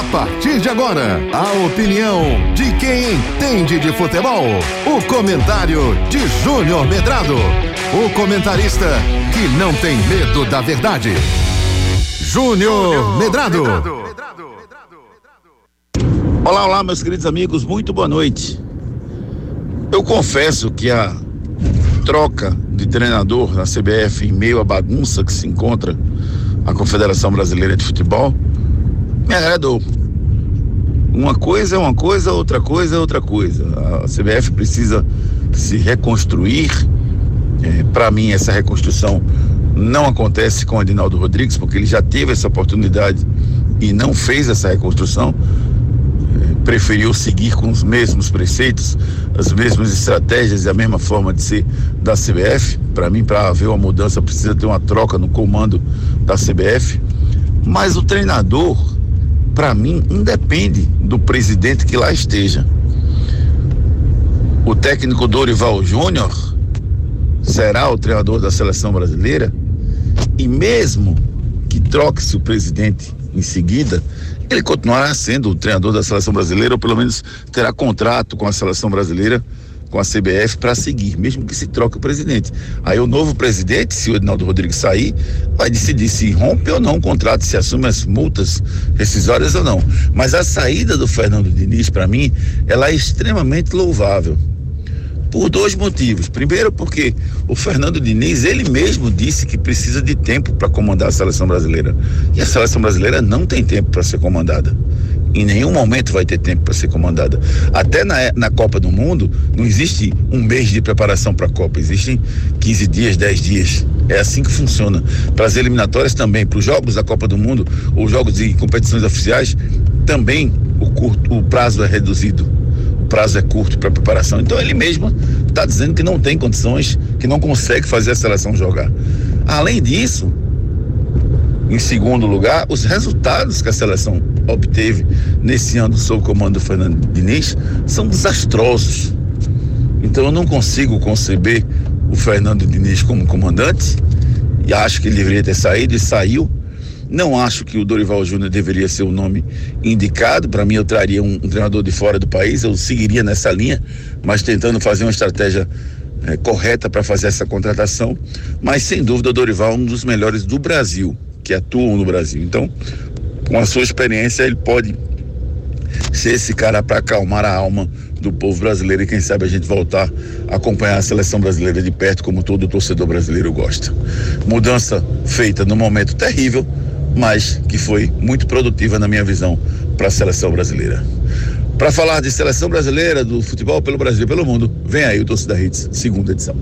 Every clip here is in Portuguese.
A partir de agora, a opinião de quem entende de futebol. O comentário de Júnior Medrado. O comentarista que não tem medo da verdade. Júnior Medrado. Olá, olá, meus queridos amigos, muito boa noite. Eu confesso que a troca de treinador na CBF em meio à bagunça que se encontra a Confederação Brasileira de Futebol me agradou. Uma coisa é uma coisa, outra coisa é outra coisa. A CBF precisa se reconstruir. É, Para mim, essa reconstrução não acontece com o Adinaldo Rodrigues, porque ele já teve essa oportunidade e não fez essa reconstrução. É, preferiu seguir com os mesmos preceitos, as mesmas estratégias e a mesma forma de ser da CBF. Para mim, para haver uma mudança, precisa ter uma troca no comando da CBF. Mas o treinador, para mim, independe do presidente que lá esteja. O técnico Dorival Júnior será o treinador da seleção brasileira e mesmo que troque-se o presidente em seguida, ele continuará sendo o treinador da seleção brasileira ou pelo menos terá contrato com a seleção brasileira com a CBF para seguir, mesmo que se troque o presidente. Aí o novo presidente, se o Edinaldo Rodrigues sair, vai decidir se rompe ou não o contrato, se assume as multas rescisórias ou não. Mas a saída do Fernando Diniz, para mim, ela é extremamente louvável. Por dois motivos. Primeiro, porque o Fernando Diniz, ele mesmo disse que precisa de tempo para comandar a seleção brasileira. E a seleção brasileira não tem tempo para ser comandada. Em nenhum momento vai ter tempo para ser comandada. Até na, na Copa do Mundo, não existe um mês de preparação para a Copa, existem 15 dias, 10 dias. É assim que funciona. Para as eliminatórias também, para os jogos da Copa do Mundo, ou jogos de competições oficiais, também o, curto, o prazo é reduzido prazo é curto para preparação. Então ele mesmo está dizendo que não tem condições, que não consegue fazer a seleção jogar. Além disso, em segundo lugar, os resultados que a seleção obteve nesse ano sob o comando do Fernando Diniz são desastrosos. Então eu não consigo conceber o Fernando Diniz como comandante e acho que ele deveria ter saído e saiu não acho que o Dorival Júnior deveria ser o nome indicado. Para mim, eu traria um, um, treinador de fora do país. Eu seguiria nessa linha, mas tentando fazer uma estratégia é, correta para fazer essa contratação. Mas sem dúvida, o Dorival é um dos melhores do Brasil, que atuam no Brasil. Então, com a sua experiência, ele pode ser esse cara para acalmar a alma do povo brasileiro e quem sabe a gente voltar a acompanhar a seleção brasileira de perto, como todo torcedor brasileiro gosta. Mudança feita num momento terrível mas que foi muito produtiva na minha visão para a seleção brasileira. Para falar de seleção brasileira, do futebol pelo Brasil e pelo mundo, vem aí o Torcida Hits, segunda edição.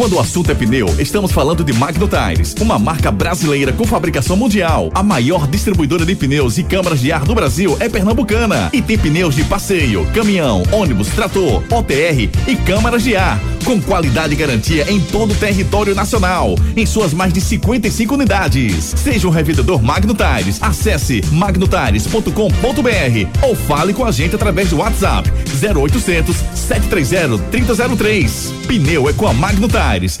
Quando o assunto é pneu, estamos falando de Magno Tires, uma marca brasileira com fabricação mundial. A maior distribuidora de pneus e câmaras de ar do Brasil é pernambucana e tem pneus de passeio, caminhão, ônibus, trator, OTR e câmaras de ar, com qualidade e garantia em todo o território nacional, em suas mais de 55 unidades. Seja um revendedor Magno Tires, acesse magnotires.com.br ou fale com a gente através do WhatsApp 0800 730 3003. Pneu é com a Magno Tires.